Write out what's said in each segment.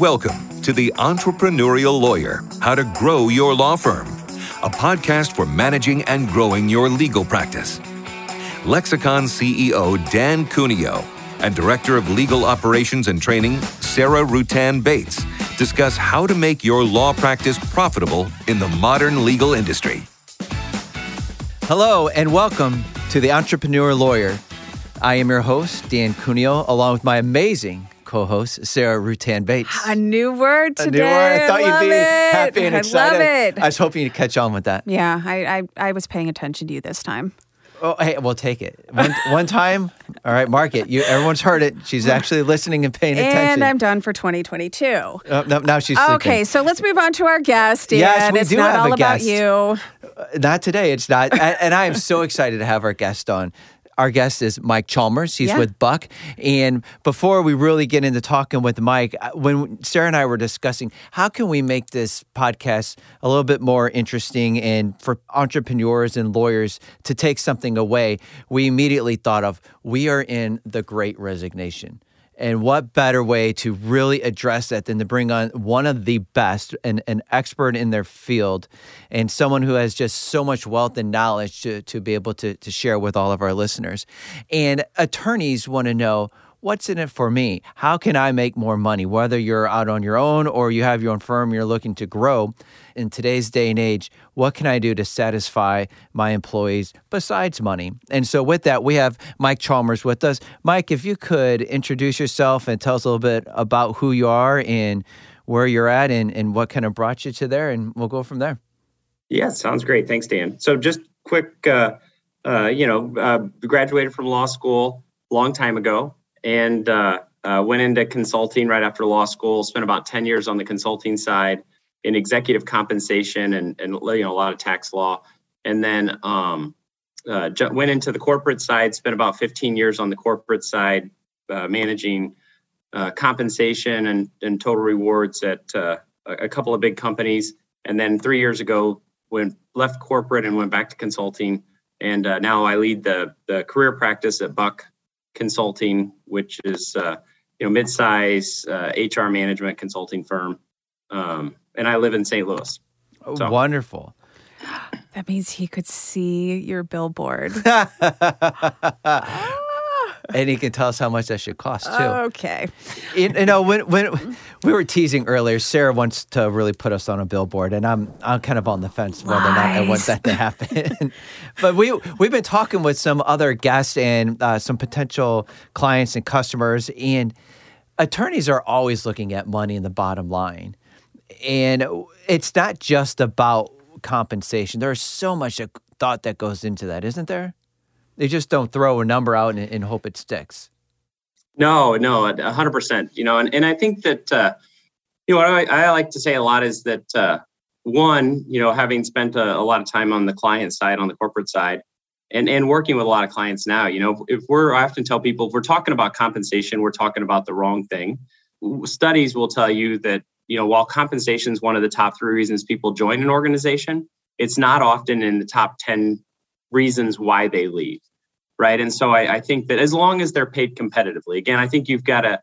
Welcome to The Entrepreneurial Lawyer How to Grow Your Law Firm, a podcast for managing and growing your legal practice. Lexicon CEO Dan Cuneo and Director of Legal Operations and Training Sarah Rutan Bates discuss how to make your law practice profitable in the modern legal industry. Hello, and welcome to The Entrepreneur Lawyer. I am your host, Dan Cuneo, along with my amazing co host, Sarah Rutan Bates. A new word today. A new word. I thought you'd be it. happy and excited. I love it. I was hoping you'd catch on with that. yeah, I, I, I was paying attention to you this time. Oh, hey, we'll take it. One, one time, all right, mark it. You, everyone's heard it. She's actually listening and paying attention. And I'm done for 2022. Oh, no, now she's sleeping. Okay, so let's move on to our guest. Yes, we it's do not have a all about guest. you. Uh, not today. It's not. and I am so excited to have our guest on. Our guest is Mike Chalmers. He's Yeah. with Buck. And before we really get into talking with Mike, uh, when Sarah and I were discussing how can we make this podcast a little bit more interesting and for entrepreneurs and lawyers to take something away, we immediately thought of we are in the great resignation. And what better way to really address that than to bring on one of the best, an, an expert in their field, and someone who has just so much wealth and knowledge to, to be able to, to share with all of our listeners. And attorneys want to know what's in it for me? How can I make more money? Whether you're out on your own or you have your own firm, you're looking to grow. In today's day and age, what can I do to satisfy my employees besides money? And so, with that, we have Mike Chalmers with us. Mike, if you could introduce yourself and tell us a little bit about who you are and where you're at and, and what kind of brought you to there, and we'll go from there. Yeah, sounds great. Thanks, Dan. So just quick, uh, uh, you know, uh, graduated from law school a long time ago and uh, uh, went into consulting right after law school. Spent about 10 years on the consulting side in executive compensation and, and you know, a lot of tax law. And then um, uh, went into the corporate side, spent about 15 years on the corporate side, uh, managing uh, compensation and, and total rewards at uh, a couple of big companies. And then three years ago, went left corporate and went back to consulting. And now I lead the the career practice at Buck Consulting, which is uh, you know mid-size uh, HR management consulting firm. Um, and I live in St. Louis. So- Wonderful. That means he could see your billboard. and he can tell us how much that should cost too. okay. you, you know when when we were teasing earlier sarah wants to really put us on a billboard and i'm i'm kind of on the fence whether or not i want that to happen. But we we've been talking with some other guests and uh, some potential clients and customers and attorneys are always looking at money in the bottom line. And it's not just about compensation. There's so much thought that goes into that isn't there they just don't throw a number out and, and hope it sticks No, no, hundred percent. You know, and, and I think that uh, you know what I, I like to say a lot is that uh, one, you know, having spent a, a lot of time on the client side, on the corporate side, and and working with a lot of clients now, you know, if we're I often tell people if we're talking about compensation, we're talking about the wrong thing. Studies will tell you that you know while compensation is one of the top three reasons people join an organization, it's not often in the top ten reasons why they leave right? And so I, I think that as long as they're paid competitively, again, I think you've got to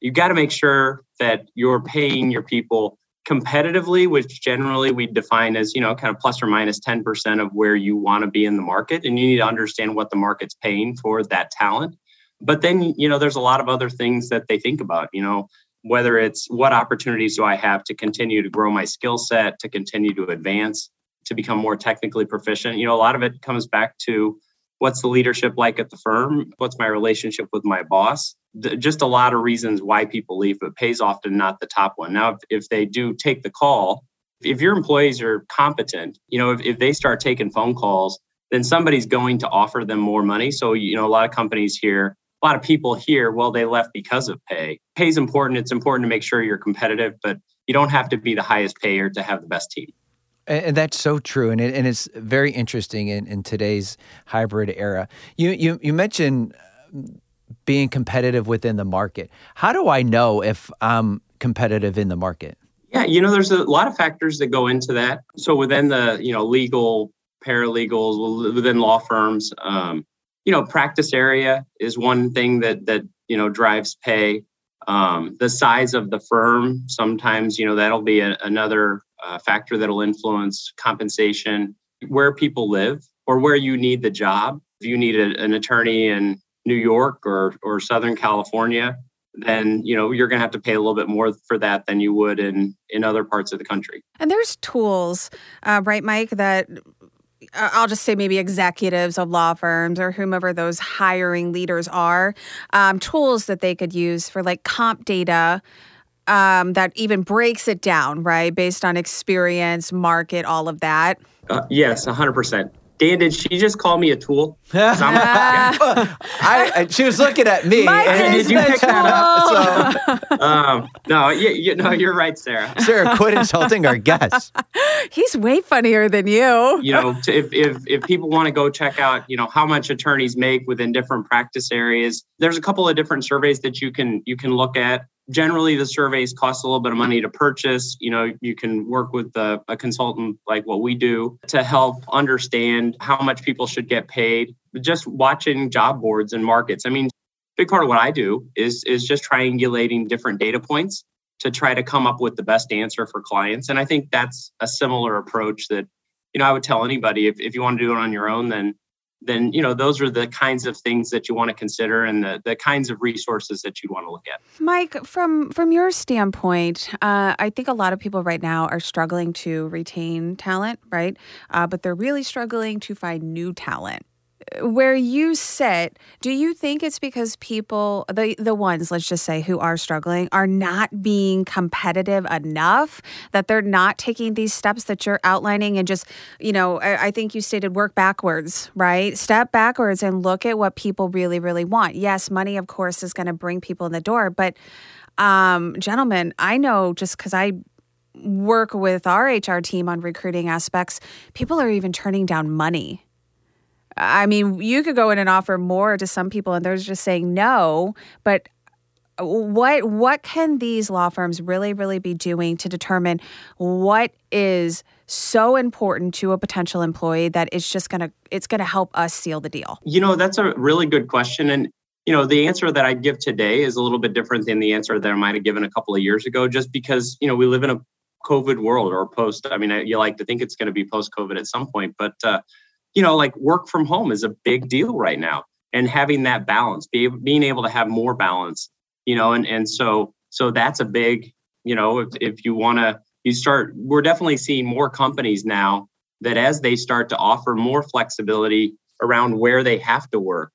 you've got to make sure that you're paying your people competitively, which generally we define as you know kind of plus or minus ten percent of where you want to be in the market, and you need to understand what the market's paying for that talent. But then you know there's a lot of other things that they think about, you know. Whether it's what opportunities do I have to continue to grow my skill set, to continue to advance, to become more technically proficient. You know, a lot of it comes back to what's the leadership like at the firm? What's my relationship with my boss? Just a lot of reasons why people leave but pays often not the top one. Now if, if they do take the call if your employees are competent you know if, if they start taking phone calls then somebody's going to offer them more money. So you know a lot of companies here a lot of people here well they left because of pay. Pay is important. It's important to make sure you're competitive but you don't have to be the highest payer to have the best team And, that's so true, and it, and it's very interesting in, in today's hybrid era. You you you mentioned uh, being competitive within the market. How do I know if I'm competitive in the market? Yeah, you know, there's a lot of factors that go into that. So within the, you know, legal, paralegals, within law firms, um, you know, practice area is one thing that that you know drives pay. Um, the size of the firm, sometimes, you know, that'll be a, another uh, factor that'll influence compensation, where people live or where you need the job. If you need a, an attorney in New York or, or Southern California, then you know you're going to have to pay a little bit more for that than you would in in other parts of the country. And there's tools, uh, right, Mike, that I'll just say maybe executives of law firms or whomever those hiring leaders are, um, tools that they could use for like comp data. Um, that even breaks it down, right, based on experience, market, all of that. Uh, yes, 100%. Dan, did she just call me a tool? I, I, she was looking at me. Mike and did you the pick that tool. up? um, no, you, you, no, you're right, Sarah. Sarah, quit insulting our guests. He's way funnier than you. You know, to, if, if if people want to go check out, you know, how much attorneys make within different practice areas, there's a couple of different surveys that you can you can look at. Generally, the surveys cost a little bit of money to purchase. You know, you can work with a, a consultant like what we do to help understand how much people should get paid. Just watching job boards and markets. I mean, big part of what I do is is just triangulating different data points to try to come up with the best answer for clients. And I think that's a similar approach that, you know, I would tell anybody if, if you want to do it on your own, then then you know those are the kinds of things that you want to consider and the, the kinds of resources that you want to look at Mike, from from your standpoint, uh, I think a lot of people right now are struggling to retain talent, right? Uh, but they're really struggling to find new talent. Where you sit, do you think it's because people, the the ones, let's just say, who are struggling, are not being competitive enough that they're not taking these steps that you're outlining and just, you know, I, I think you stated work backwards, right? Step backwards and look at what people really, really want. Yes, money, of course, is going to bring people in the door, but um, gentlemen, I know just because I work with our HR team on recruiting aspects, people are even turning down money. I mean, you could go in and offer more to some people, and they're just saying no. But what what can these law firms really, really be doing to determine what is so important to a potential employee that it's just gonna it's gonna help us seal the deal? you know that's a really good question and you know the answer that i give today is a little bit different than the answer that i might have given a couple of years ago just because you know we live in a covid world or post i mean you like to think it's going to be post covid at some point but uh, you know like work from home is a big deal right now. And having that balance be, being able to have more balance you know and and so so that's a big you know if, if you want to you start we're definitely seeing more companies now that as they start to offer more flexibility around where they have to work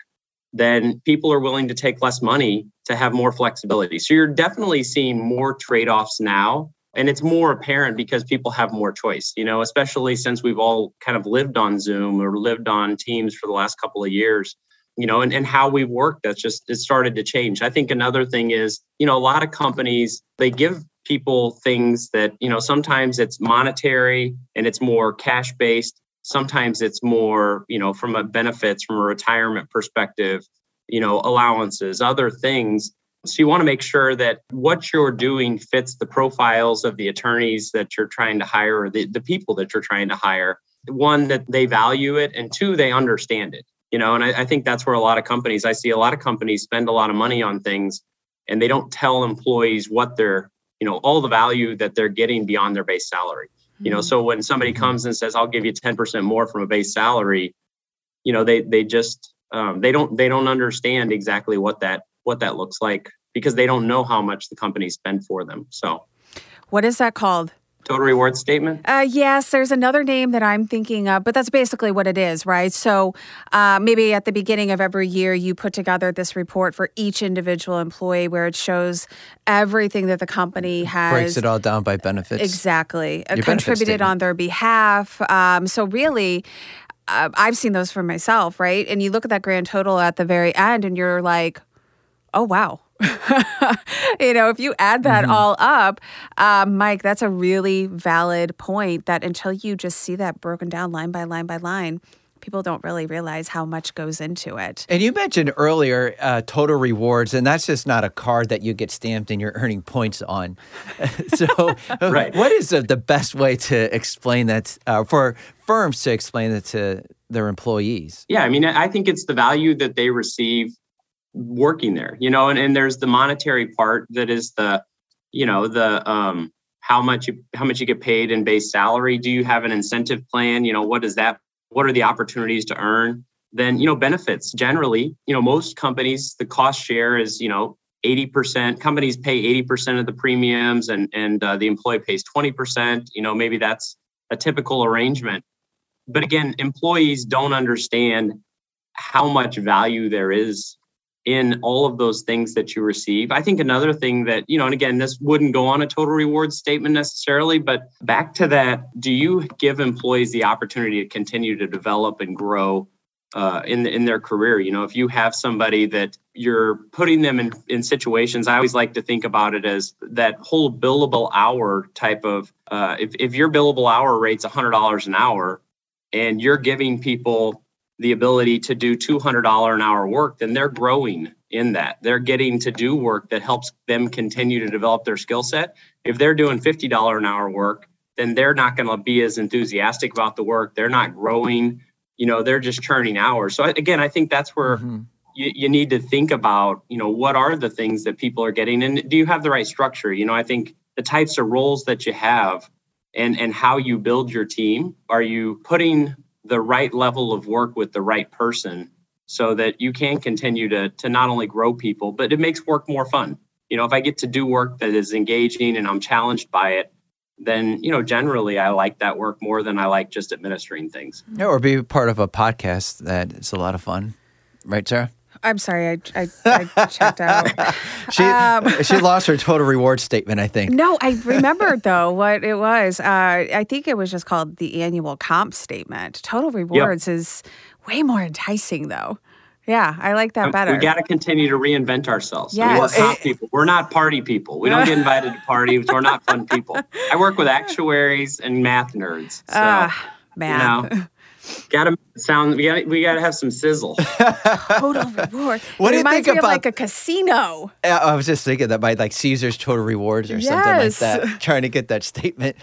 then people are willing to take less money to have more flexibility. So you're definitely seeing more trade-offs now and it's more apparent because people have more choice you know especially since we've all kind of lived on zoom or lived on teams for the last couple of years you know and, and how we work that's just it started to change. I think another thing is you know a lot of companies they give people things that you know sometimes it's monetary and it's more cash based sometimes it's more you know from a benefits from a retirement perspective you know allowances other things so you want to make sure that what you're doing fits the profiles of the attorneys that you're trying to hire or the, the people that you're trying to hire. One that they value it and two they understand it you know and I, I think that's where a lot of companies i see a lot of companies spend a lot of money on things and they don't tell employees what they're you know all the value that they're getting beyond their base salary. You know so when somebody comes and says i'll give you 10% more from a base salary you know they they just um, they don't they don't understand exactly what that what that looks like because they don't know how much the company spent for them so What is that called? total reward statement Uh, yes, there's another name that I'm thinking of, but that's basically what it is, right? So uh, maybe at the beginning of every year, you put together this report for each individual employee where it shows everything that the company has. Breaks it all down by benefits. Exactly. Uh, Your contributed statement. on their behalf. Um, so really, uh, I've seen those for myself, right? And you look at that grand total at the very end and you're like, oh, wow. you know, if you add that Mm-hmm. all up, um, Mike, that's a really valid point that until you just see that broken down line by line by line, people don't really realize how much goes into it. And you mentioned earlier uh, total rewards, and that's just not a card that you get stamped and you're earning points on. so, uh, Right. what is the, the best way to explain that uh, for firms to explain it to their employees? yeah i mean i think it's the value that they receive working there you know and, and there's the monetary part that is the you know the um how much you how much you get paid in base salary. Do you have an incentive plan? You know what is that what are the opportunities to earn? Then you know benefits. Generally you know most companies the cost share is you know 80% companies pay 80% of the premiums and and uh, the employee pays 20% you know maybe that's a typical arrangement. But again employees don't understand how much value there is in all of those things that you receive. I think another thing that, you know, and again, this wouldn't go on a total rewards statement necessarily, but back to that, do you give employees the opportunity to continue to develop and grow uh, in in their career. You know, if you have somebody that you're putting them in in situations, I always like to think about it as that whole billable hour type of. Uh, if if your billable hour rate's hundred dollars an hour, and you're giving people the ability to do $200 an hour work, then they're growing in that. They're getting to do work that helps them continue to develop their skill set. If they're doing $50 an hour work, then they're not going to be as enthusiastic about the work. They're not growing. You know, they're just churning hours. So again, I think that's where mm-hmm. you, you need to think about, you know, what are the things that people are getting and do you have the right structure? You know, I think the types of roles that you have and and how you build your team, are you putting the right level of work with the right person so that you can continue to to not only grow people but it makes work more fun. You know if i get to do work that is engaging and i'm challenged by it then you know generally i like that work more than i like just administering things. Yeah, or be part of a podcast that it's a lot of fun. Right sarah I'm sorry, I, I, I checked out. she um, she lost her total reward statement. I think. No, I remembered though what it was. Uh, I think it was just called the annual comp statement. Total rewards yep. is way more enticing though. Yeah, I like that better. We got to continue to reinvent ourselves. Yes. We're not people. We're not party people. We don't get invited to parties. We're not fun people. I work with actuaries and math nerds. So, uh, math. You know, Gotta sound. We got. We gotta have some sizzle. total reward. What it do you think about like a casino? I was just thinking that by like Caesars Total Rewards or yes. something like that. Trying to get that statement.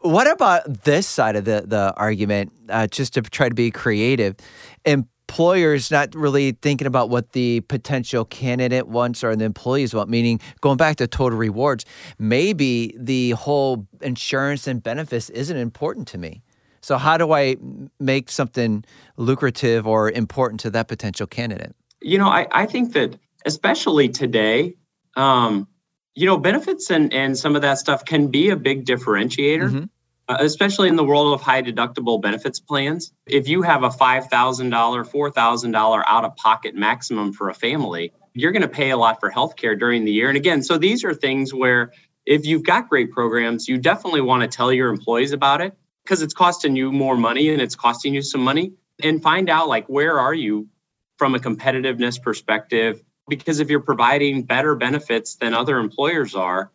What about this side of the the argument? Uh, just to try to be creative, employers not really thinking about what the potential candidate wants or the employees want. Meaning, going back to total rewards, maybe the whole insurance and benefits isn't important to me. So, how do I make something lucrative or important to that potential candidate? You know, I, I think that especially today, um, you know, benefits and, and some of that stuff can be a big differentiator. Mm-hmm. Uh, especially in the world of high deductible benefits plans. If you have a $5,000, $4,000 out of pocket maximum for a family, you're going to pay a lot for healthcare during the year. And again, so these are things where if you've got great programs, you definitely want to tell your employees about it because it's costing you more money and it's costing you some money. And find out like where are you from a competitiveness perspective? Because if you're providing better benefits than other employers are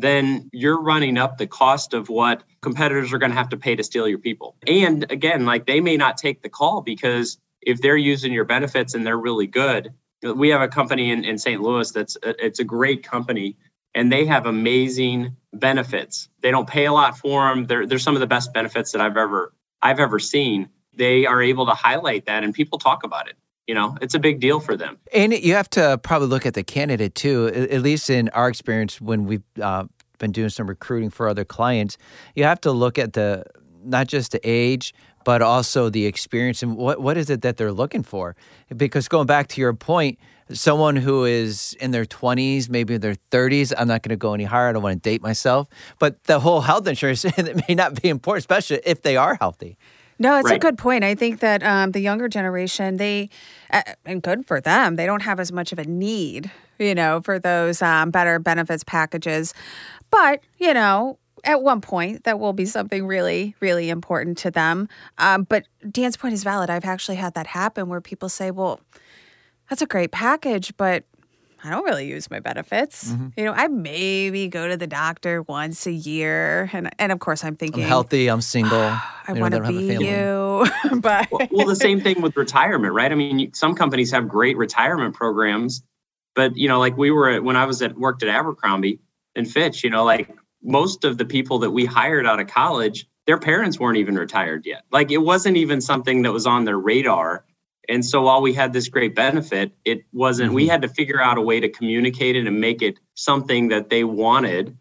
then you're running up the cost of what competitors are going to have to pay to steal your people. And again like they may not take the call because if they're using your benefits and they're really good we have a company in, in st louis that's uh, it's a great company and they have amazing benefits. They don't pay a lot for them. They're, they're some of the best benefits that I've ever I've ever seen. They are able to highlight that and people talk about it. You know, it's a big deal for them. And you have to probably look at the candidate too. At least in our experience, when we've uh, been doing some recruiting for other clients, you have to look at the not just the age, but also the experience and what what is it that they're looking for. Because going back to your point, someone who is in their 20s, maybe their 30s, I'm not going to go any higher. I don't want to date myself. But the whole health insurance may not be important, especially if they are healthy. No, it's right. a good point. I think that um, the younger generation, they, uh, and good for them, they don't have as much of a need, you know, for those um, better benefits packages. But, you know, at one point that will be something really really important to them um, but dan's point is valid i've actually had that happen where people say well that's a great package, but I don't really use my benefits. Mm-hmm. You know, I maybe go to the doctor once a year, and and of course I'm thinking I'm healthy, I'm single, I want to be you. but well, well, the same thing with retirement, right? I mean, some companies have great retirement programs, but you know, like we were at, when I was at worked at Abercrombie and Fitch, you know, like most of the people that we hired out of college, their parents weren't even retired yet. Like it wasn't even something that was on their radar And so while we had this great benefit, it wasn't, mm-hmm. we had to figure out a way to communicate it and make it something that they wanted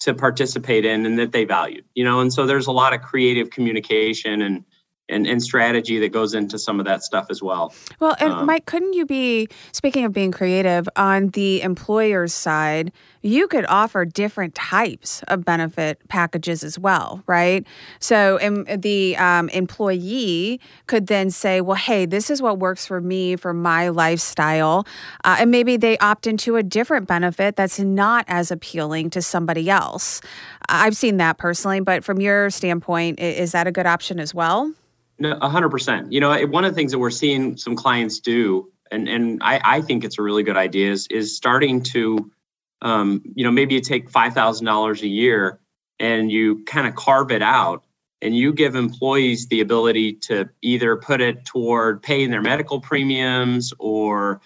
to participate in and that they valued, you know? And so there's a lot of creative communication and, and, and strategy that goes into some of that stuff as well. Well, and um, Mike, couldn't you be, speaking of being creative, on the employer's side, you could offer different types of benefit packages as well, right? So um, the um, employee could then say, well, hey, this is what works for me, for my lifestyle. Uh, and maybe they opt into a different benefit that's not as appealing to somebody else. I've seen that personally, but from your standpoint, is that a good option as well? No, hundred percent. You know, one of the things that we're seeing some clients do, and and I, I think it's a really good idea, is is starting to, um, you know, maybe you take five thousand dollars a year and you kind of carve it out, and you give employees the ability to either put it toward paying their medical premiums or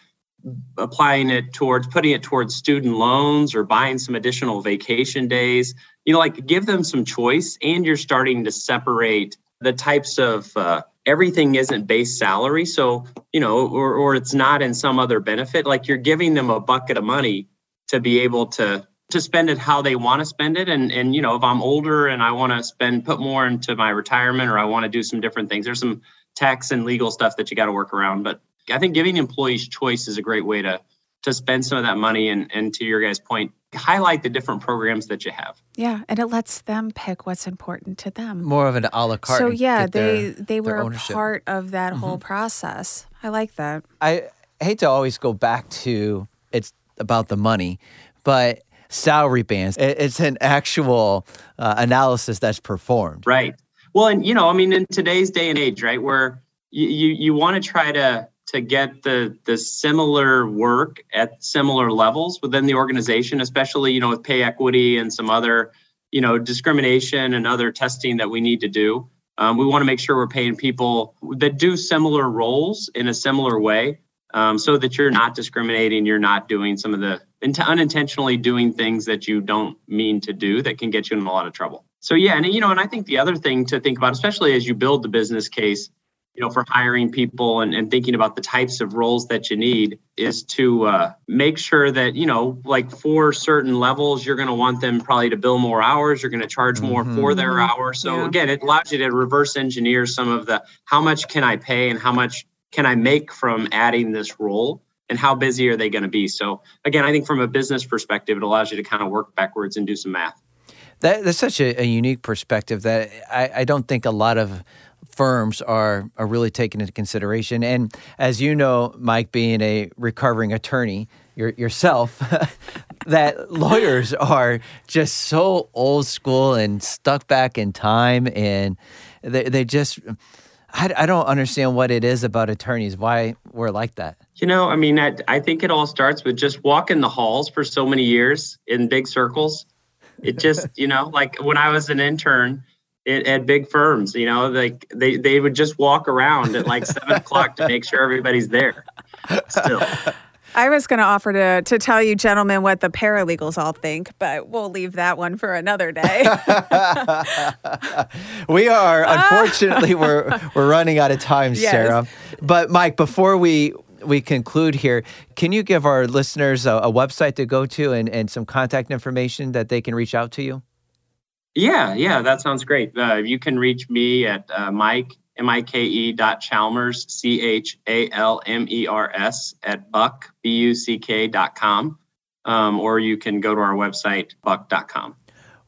applying it towards putting it towards student loans or buying some additional vacation days. You know, like give them some choice, and you're starting to separate the types of uh, everything isn't base salary so you know or, or it's not in some other benefit like you're giving them a bucket of money to be able to to spend it how they want to spend it. And and you know if i'm older and i want to spend put more into my retirement or i want to do some different things there's some tax and legal stuff that you got to work around. But i think giving employees choice is a great way to to spend some of that money and and to your guys point highlight the different programs that you have. Yeah, and it lets them pick what's important to them. More of an a la carte. So yeah, they their, they were a part of that mm-hmm. whole process. I like that. I hate to always go back to it's about the money, but salary bands it's an actual uh, analysis that's performed. Right. Well, and you know, I mean, in today's day and age, right, where you you, you want to try to to get the the similar work at similar levels within the organization, especially you know with pay equity and some other you know discrimination and other testing that we need to do. Um, we want to make sure we're paying people that do similar roles in a similar way, um, so that you're not discriminating. You're not doing some of the unintentionally doing things that you don't mean to do that can get you in a lot of trouble. So yeah, and you know, and I think the other thing to think about, especially as you build the business case, you know, for hiring people and, and thinking about the types of roles that you need is to uh, make sure that, you know, like for certain levels, you're going to want them probably to bill more hours. You're going to charge more mm-hmm. for their hours. So yeah. again, it allows you to reverse engineer some of the how much can I pay and how much can I make from adding this role and how busy are they going to be. So again, I think from a business perspective, it allows you to kind of work backwards and do some math. That, that's such a, a unique perspective that I, I don't think a lot of firms are are really taken into consideration. And as you know, Mike, being a recovering attorney your, yourself, that lawyers are just so old school and stuck back in time, and they they just. I, I don't understand what it is about attorneys why we're like that. You know, I mean, I, I think it all starts with just walking the halls for so many years in big circles. It just, you know, like when I was an intern, at, at big firms. You know, like they they would just walk around at like seven o'clock to make sure everybody's there. Still. I was going to offer to to tell you, gentlemen, what the paralegals all think, but we'll leave that one for another day. we are, ah. unfortunately, we're we're running out of time, yes. Sarah. But Mike, before we we conclude here, can you give our listeners a, a website to go to and, and some contact information that they can reach out to you? Yeah, yeah, that sounds great. Uh, you can reach me at uh, Mike M I K E dot Chalmers C H A L M E R S at Buck B U C K dot com, um, or you can go to our website buck.com.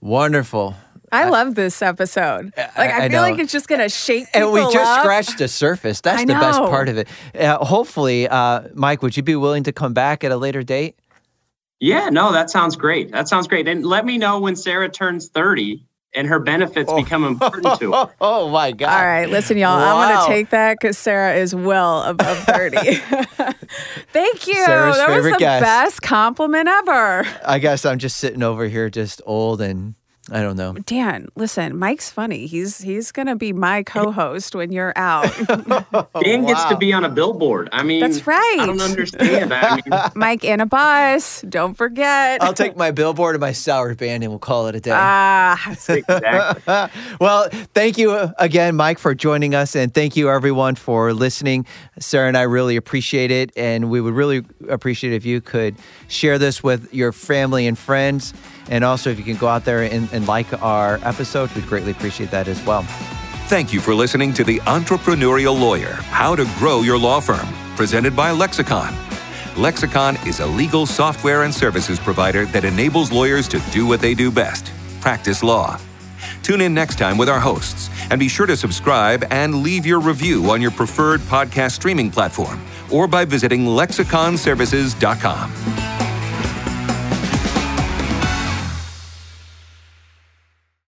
Wonderful. I, love this episode. Like I, I feel like it's just gonna shake. And we just up. scratched the surface. That's the best part of it. Uh, hopefully, uh, Mike, would you be willing to come back at a later date? Yeah, no, that sounds great. That sounds great. And let me know when Sarah turns 30 and her benefits oh. become important to her. oh my God. All right, listen, y'all. Wow. I'm going to take that because Sarah is well above 30. Thank you. Sarah's that was the guest. best compliment ever. I guess I'm just sitting over here, just old and I don't know. Dan, listen, Mike's funny. He's he's gonna be my co-host when you're out. Dan gets to be on a billboard. I mean, That's right. I don't understand. I mean, Mike and a bus. Don't forget. I'll take my billboard and my sour band and we'll call it a day. Ah, exactly. well, thank you again, Mike, for joining us. And thank you, everyone, for listening. Sarah and I really appreciate it. And we would really appreciate if you could share this with your family and friends. And also, if you can go out there and, and like our episodes, we'd greatly appreciate that as well. Thank you for listening to The Entrepreneurial Lawyer How to Grow Your Law Firm, presented by Lexicon. Lexicon is a legal software and services provider that enables lawyers to do what they do best practice law. Tune in next time with our hosts, and be sure to subscribe and leave your review on your preferred podcast streaming platform or by visiting lexiconservices.com.